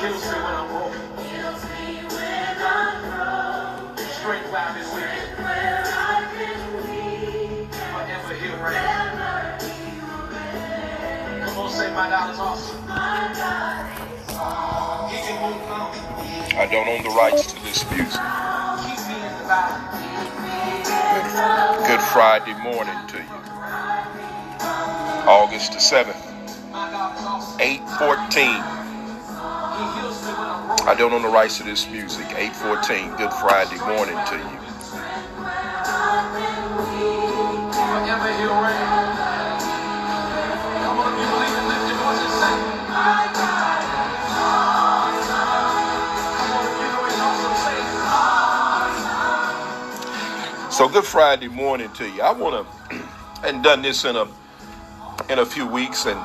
heals me when I'm broken. Strength where I've been weak. Forever he'll reign. Come on, say my God is awesome. My God is awesome. He can move mountains. I don't own the rights to this music. Me valley. Good Friday morning to you. August the 7th, My God is awesome. 814. I don't own the rights to this music. 814. Good Friday morning to you. And. So good Friday morning to you. I want to, hadn't done this in a in a few weeks, and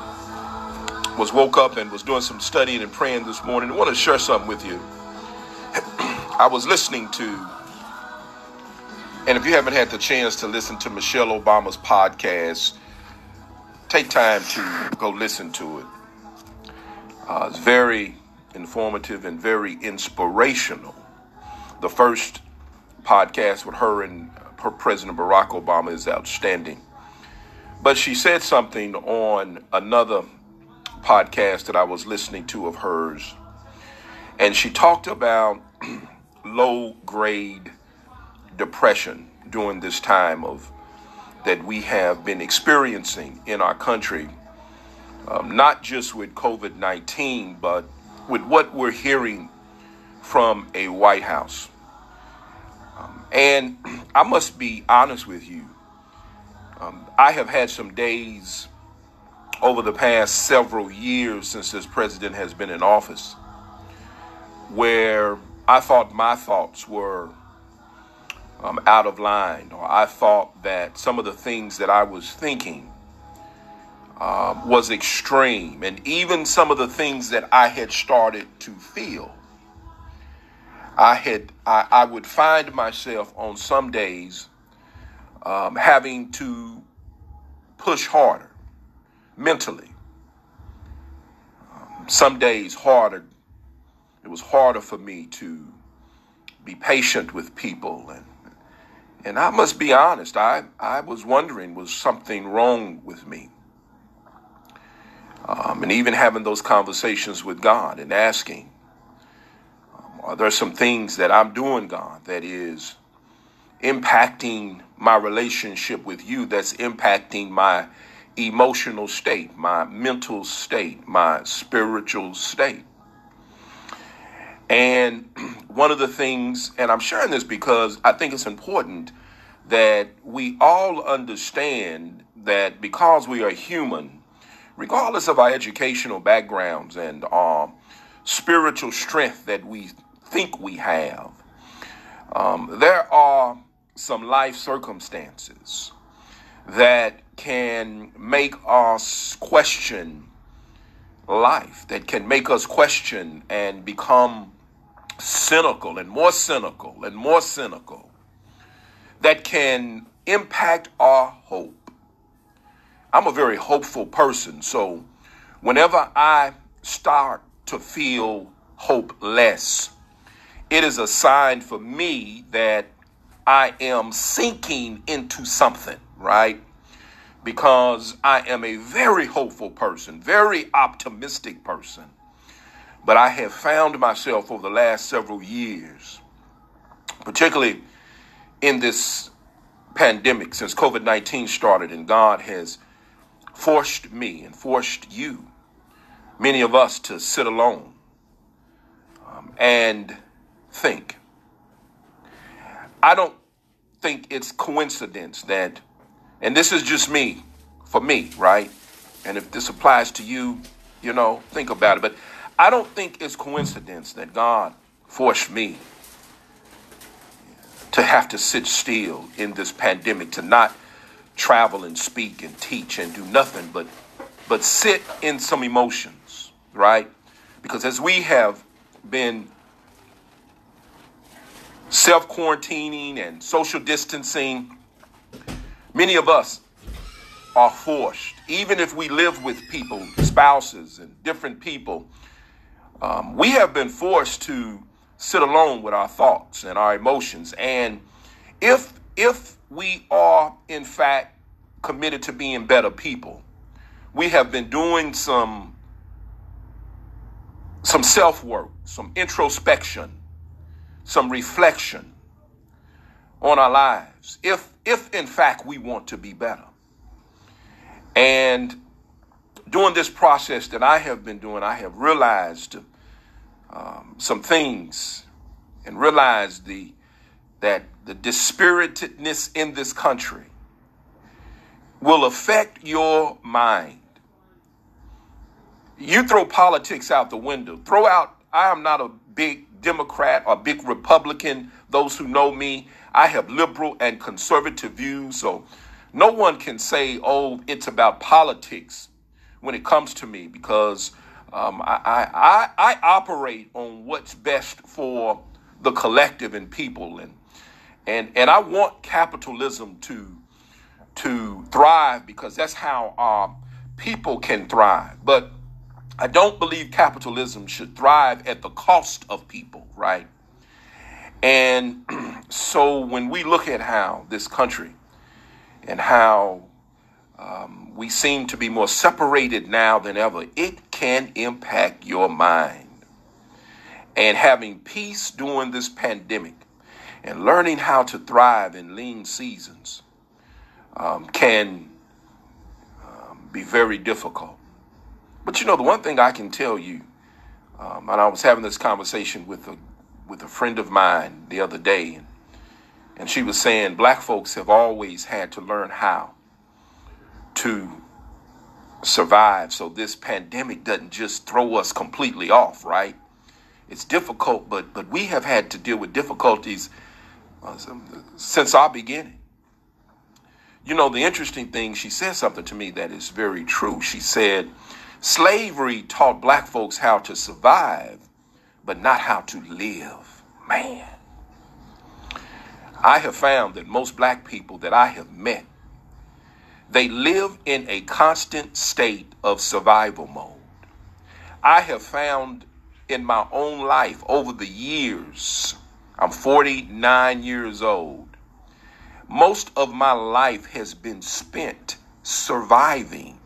was woke up and was doing some studying and praying this morning. I want to share something with you. I was listening to, and if you haven't had the chance to listen to Michelle Obama's podcast, take time to go listen to it. Uh, it's very informative and very inspirational. The first podcast with her and her President Barack Obama is outstanding. But she said something on another podcast that I was listening to of hers, and she talked about low grade depression during this time of that we have been experiencing in our country, um, not just with COVID 19, but with what we're hearing from a White House. And I must be honest with you. Um, I have had some days over the past several years since this president has been in office where I thought my thoughts were um, out of line, or I thought that some of the things that I was thinking um, was extreme, and even some of the things that I had started to feel. I had I, I would find myself on some days um, having to push harder mentally. Um, some days harder. It was harder for me to be patient with people and and I must be honest, I, I was wondering was something wrong with me? Um, and even having those conversations with God and asking, are there some things that I'm doing, God, that is impacting my relationship with you, that's impacting my emotional state, my mental state, my spiritual state? And one of the things, and I'm sharing this because I think it's important that we all understand that because we are human, regardless of our educational backgrounds and our spiritual strength that we think we have, um, there are some life circumstances that can make us question life, that can make us question and become cynical and more cynical and more cynical, that can impact our hope. I'm a very hopeful person, so whenever I start to feel hopeless, it is a sign for me that I am sinking into something, right? Because I am a very hopeful person, very optimistic person. But I have found myself over the last several years, particularly in this pandemic, since COVID 19 started, and God has forced me and forced you, many of us, to sit alone um, and think. I don't think it's coincidence that, and this is just me, for me, right? And if this applies to you, you know, think about it. But I don't think it's coincidence that God forced me to have to sit still in this pandemic, to not travel and speak and teach and do nothing but but sit in some emotions, right? Because as we have been self quarantining and social distancing, many of us are forced, even if we live with people, spouses, and different people, Um, we have been forced to sit alone with our thoughts and our emotions. And if if we are in fact committed to being better people, we have been doing some some self-work, some introspection, some reflection on our lives. If if in fact we want to be better. And during this process that I have been doing, I have realized um, some things and realized the that the dispiritedness in this country will affect your mind. You throw politics out the window. Throw out, I am not a big Democrat or big Republican. Those who know me, I have liberal and conservative views. So no one can say, oh, it's about politics when it comes to me because um, I, I, I operate on what's best for the collective and people. And, and, and I want capitalism to, to thrive because that's how our people can thrive. But I don't believe capitalism should thrive at the cost of people, right? And so when we look at how this country and how um, we seem to be more separated now than ever, it can impact your mind. And having peace during this pandemic and learning how to thrive in lean seasons um, can um, be very difficult. But you know, the one thing I can tell you, um, and I was having this conversation with a with a friend of mine the other day, and, she was saying black folks have always had to learn how to survive so this pandemic doesn't just throw us completely off, right? It's difficult, but but we have had to deal with difficulties uh, since our beginning. You know, the interesting thing, she said something to me that is very true. She said, Slavery taught black folks how to survive, but not how to live. Man. I have found that most black people that I have met they live in a constant state of survival mode. I have found in my own life over the years, I'm 49 years old, most of my life has been spent surviving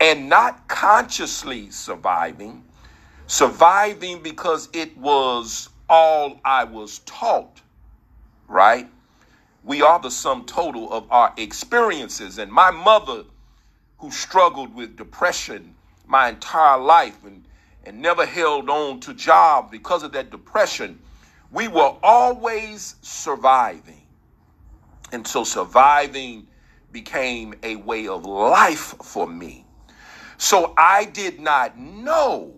and not consciously surviving, surviving because it was all I was taught, right? We are the sum total of our experiences. And my mother, who struggled with depression my entire life and, and never held on to job because of that depression, we were always surviving. And so surviving became a way of life for me. So I did not know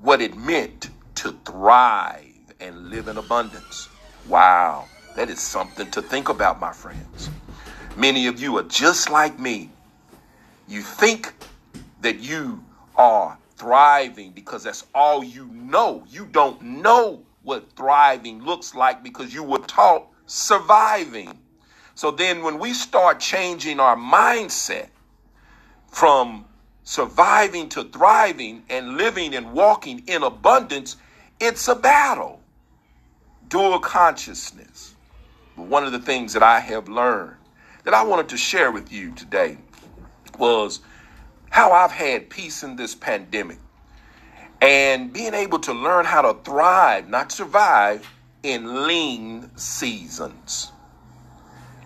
what it meant to thrive and live in abundance. Wow. That is something to think about, my friends. Many of you are just like me. You think that you are thriving because that's all you know. You don't know what thriving looks like because you were taught surviving. So then, when we start changing our mindset from surviving to thriving and living and walking in abundance, it's a battle. Dual consciousness. One of the things that I have learned that I wanted to share with you today was how I've had peace in this pandemic and being able to learn how to thrive, not survive, in lean seasons.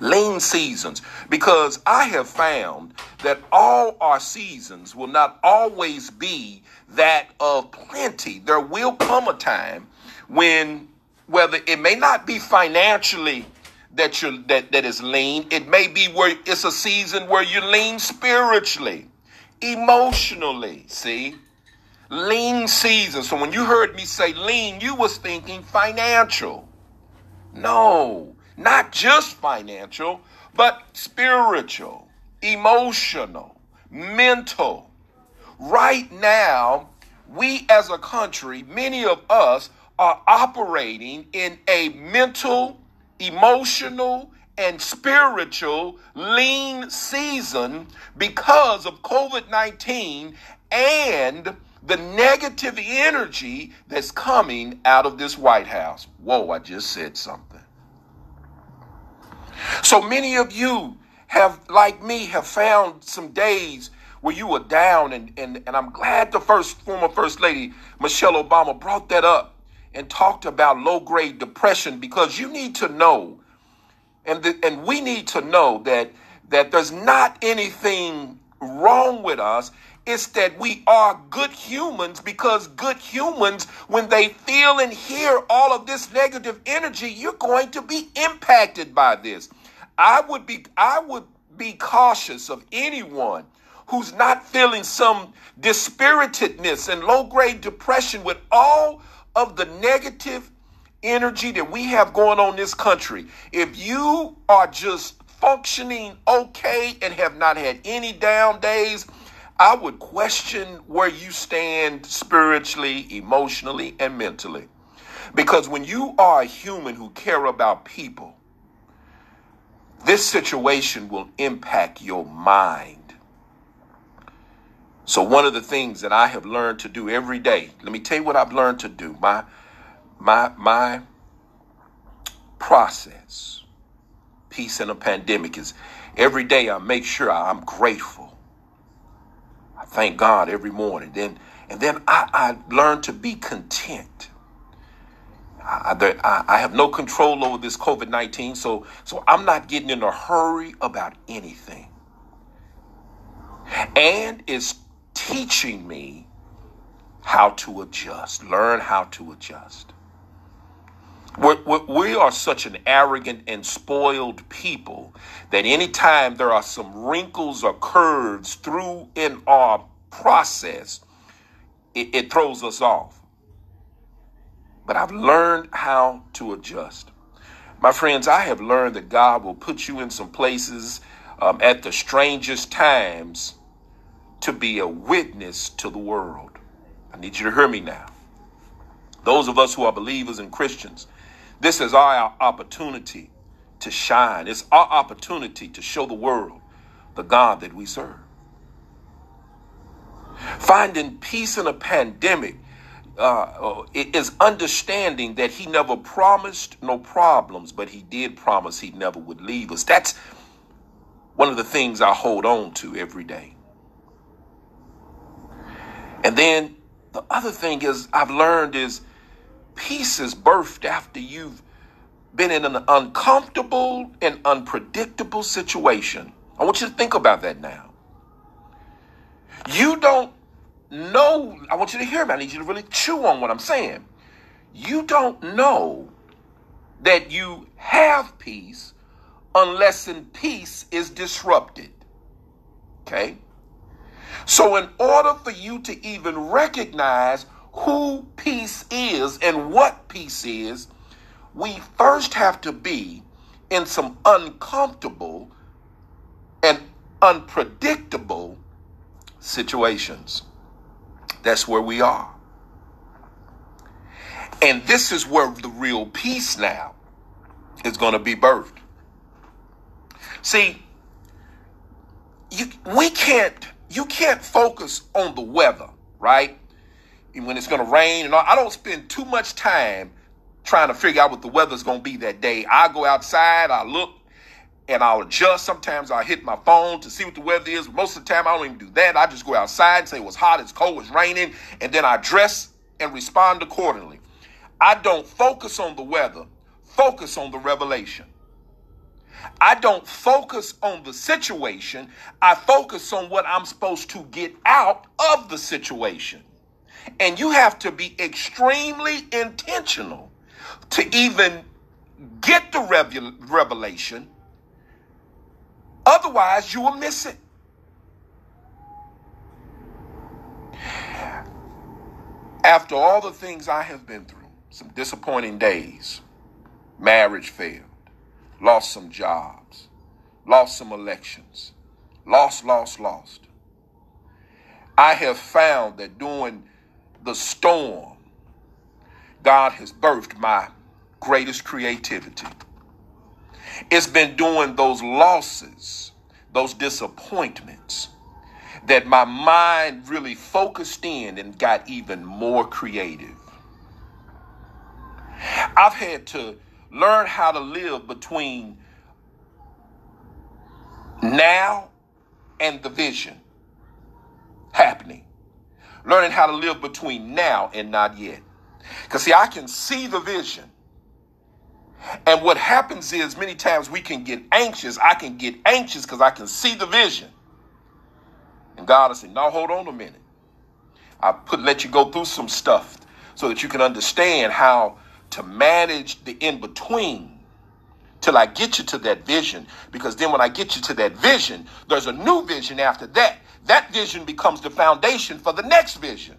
Lean seasons. Because I have found that all our seasons will not always be that of plenty. There will come a time when, whether it may not be financially that you that, that is lean. It may be where it's a season where you lean spiritually, emotionally. See? Lean season. So when you heard me say lean, you was thinking financial. No, not just financial, but spiritual, emotional, mental. Right now, we as a country, many of us are operating in a mental emotional, and spiritual lean season because of COVID 19 and the negative energy that's coming out of this White House. Whoa, I just said something. So many of you have, like me, have found some days where you were down, and, and, and I'm glad the first former First Lady, Michelle Obama, brought that up and talked about low grade depression because you need to know, and, the, and we need to know that, that there's not anything wrong with us. It's that we are good humans because good humans, when they feel and hear all of this negative energy, you're going to be impacted by this. I would be I would be cautious of anyone who's not feeling some dispiritedness and low grade depression with all of the negative energy that we have going on in this country. If you are just functioning okay and have not had any down days, I would question where you stand spiritually, emotionally, and mentally. Because when you are a human who care about people, this situation will impact your mind. So one of the things that I have learned to do every day, let me tell you what I've learned to do. My my my process, peace in a pandemic is every day I make sure I'm grateful. I thank God every morning. Then and then I, I learn to be content. I, I, have no control over this COVID 19, so, so I'm not getting in a hurry about anything. And it's teaching me how to adjust, learn how to adjust. We're, we are such an arrogant and spoiled people that anytime there are some wrinkles or curves through in our process, it, it throws us off but I've learned how to adjust. My friends, I have learned that God will put you in some places um, at the strangest times to be a witness to the world. I need you to hear me now. Those of us who are believers and Christians, this is our opportunity to shine. It's our opportunity to show the world the God that we serve. Finding peace in a pandemic uh, is understanding that he never promised no problems, but he did promise he never would leave us. That's one of the things I hold on to every day. And then the other thing is I've learned is peace is birthed after you've been in an uncomfortable and unpredictable situation. I want you to think about that now. You don't know, I want you to hear me. I need you to really chew on what I'm saying. You don't know that you have peace unless in peace is disrupted. Okay? So, in order for you to even recognize who peace is and what peace is, we first have to be in some uncomfortable and unpredictable situations. That's where we are. And this is where the real peace now is going to be birthed. See, you, we can't, you can't focus on the weather, right? When it's going to rain and all. I don't spend too much time trying to figure out what the weather's going to be that day. I go outside, I look, and I'll adjust. Sometimes I'll hit my phone to see what the weather is. Most of the time, I don't even do that. I just go outside and say it was hot, it's cold, it's raining, and then I dress and respond accordingly. I don't focus on the weather, focus on the revelation. I don't focus on the situation, I focus on what I'm supposed to get out of the situation. And you have to be extremely intentional to even get the revelation Otherwise, you will miss it. After all the things I have been through, some disappointing days, marriage failed, lost some jobs, lost some elections, lost, lost, lost. I have found that during the storm, God has birthed my greatest creativity. It's been doing those losses, those disappointments, that my mind really focused in and got even more creative. I've had to learn how to live between now and the vision happening. Learning how to live between now and not yet. Because, see, I can see the vision. And what happens is many times we can get anxious. I can get anxious because I can see the vision. And God will say, No, hold on a minute. I put let you go through some stuff so that you can understand how to manage the in between till I get you to that vision. Because then when I get you to that vision, there's a new vision after that. That vision becomes the foundation for the next vision.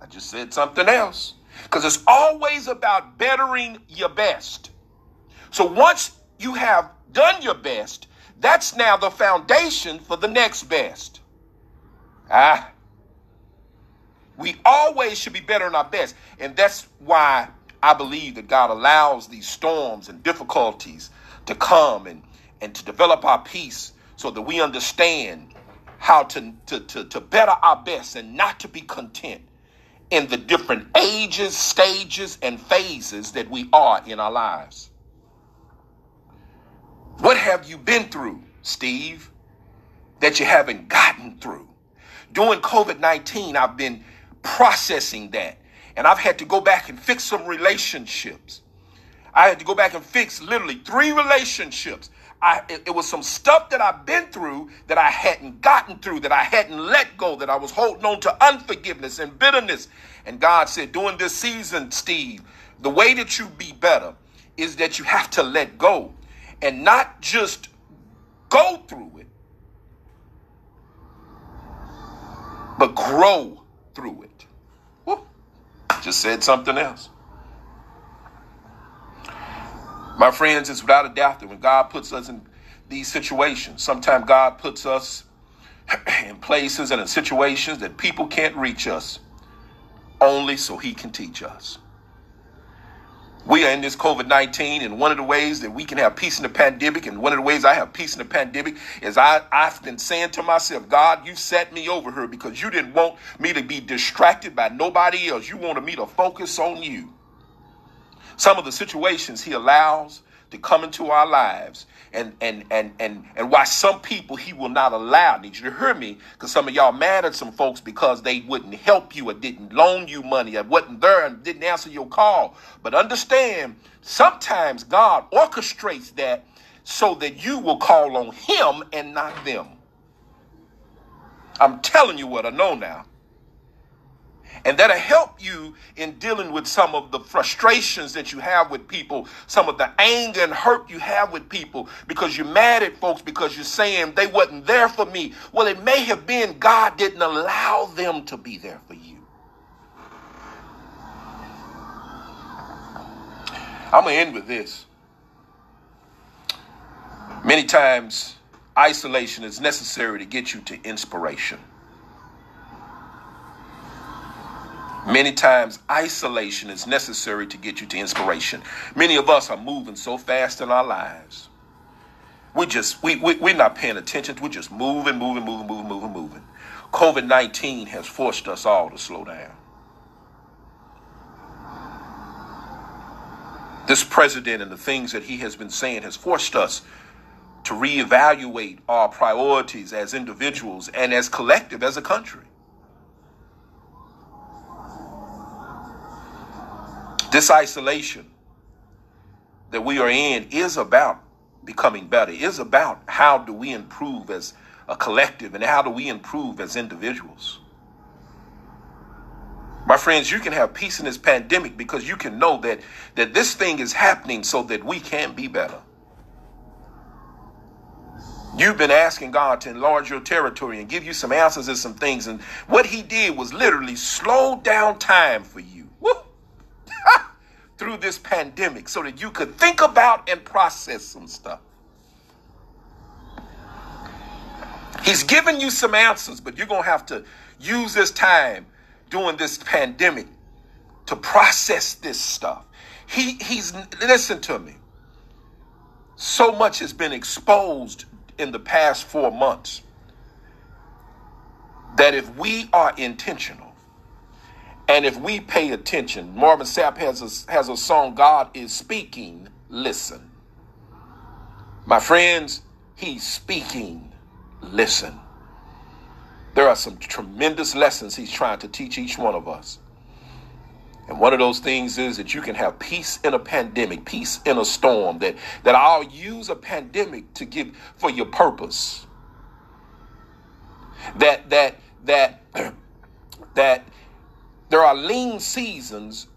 I just said something else. Because it's always about bettering your best. So once you have done your best, that's now the foundation for the next best. Ah. We always should be better than our best. And that's why I believe that God allows these storms and difficulties to come and, and to develop our peace so that we understand how to, to, to, to better our best and not to be content in the different ages, stages, and phases that we are in our lives. What have you been through, Steve, that you haven't gotten through? During COVID 19, I've been processing that and I've had to go back and fix some relationships. I had to go back and fix literally three relationships. I, it, it, was some stuff that I've been through that I hadn't gotten through, that I hadn't let go, that I was holding on to unforgiveness and bitterness. And God said, during this season, Steve, the way that you be better is that you have to let go and not just go through it, but grow through it. Just said something else. My friends, it's without a doubt that when God puts us in these situations, sometimes God puts us in places and in situations that people can't reach us only so he can teach us. We are in this COVID 19, and one of the ways that we can have peace in the pandemic, and one of the ways I have peace in the pandemic is I, I've been saying to myself, God, you set me over here because you didn't want me to be distracted by nobody else. You wanted me to focus on you. Some of the situations He allows to come into our lives and and and and and why some people he will not allow. I need you to hear me because some of y'all mad at some folks because they wouldn't help you or didn't loan you money or wasn't there and didn't answer your call. But understand, sometimes God orchestrates that so that you will call on him and not them. I'm telling you what I know now. And that'll help you in dealing with some of the frustrations that you have with people, some of the anger and hurt you have with people because you're mad at folks because you're saying they wasn't there for me. Well, it may have been God didn't allow them to be there for you. I'm going to end with this. Many times, isolation is necessary to get you to inspiration. Many times, isolation is necessary to get you to inspiration. Many of us are moving so fast in our lives. We just, we, we, we're not paying attention. We're just moving, moving, moving, moving, moving, moving. COVID 19 has forced us all to slow down. This president and the things that he has been saying has forced us to reevaluate our priorities as individuals and as collective as a country. This isolation that we are in is about becoming better, is about how do we improve as a collective and how do we improve as individuals. My friends, you can have peace in this pandemic because you can know that, that this thing is happening so that we can be better. You've been asking God to enlarge your territory and give you some answers to some things. And what he did was literally slow down time for you through this pandemic so that you could think about and process some stuff. He's given you some answers, but you're going to have to use this time during this pandemic to process this stuff. He he's listen to me. So much has been exposed in the past 4 months that if we are intentional and if we pay attention, Marvin Sapp has a, has a song, God is speaking, listen. My friends, he's speaking, listen. There are some tremendous lessons he's trying to teach each one of us. And one of those things is that you can have peace in a pandemic, peace in a storm, that, that I'll use a pandemic to give for your purpose. That that that that there are lean seasons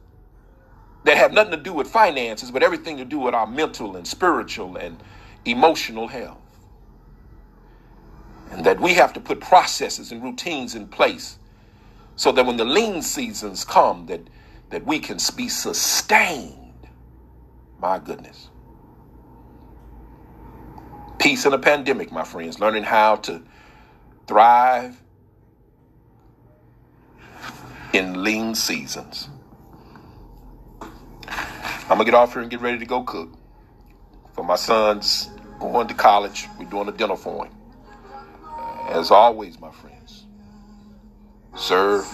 that have nothing to do with finances, but everything to do with our mental and spiritual and emotional health. And that we have to put processes and routines in place so that when the lean seasons come, that that we can be sustained. My goodness. Peace in a pandemic, my friends, learning how to thrive in lean seasons. I'm gonna get off here and get ready to go cook. For my son's going to college, we're doing a dinner for him. As always, my friends, serve,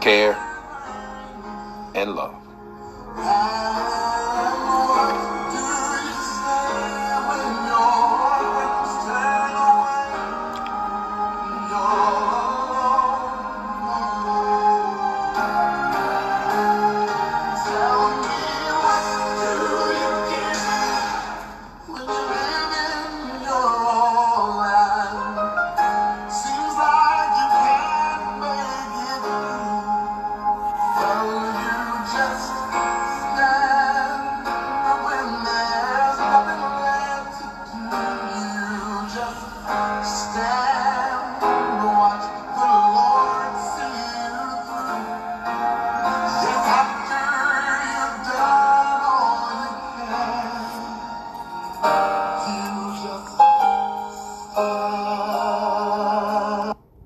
care, and love.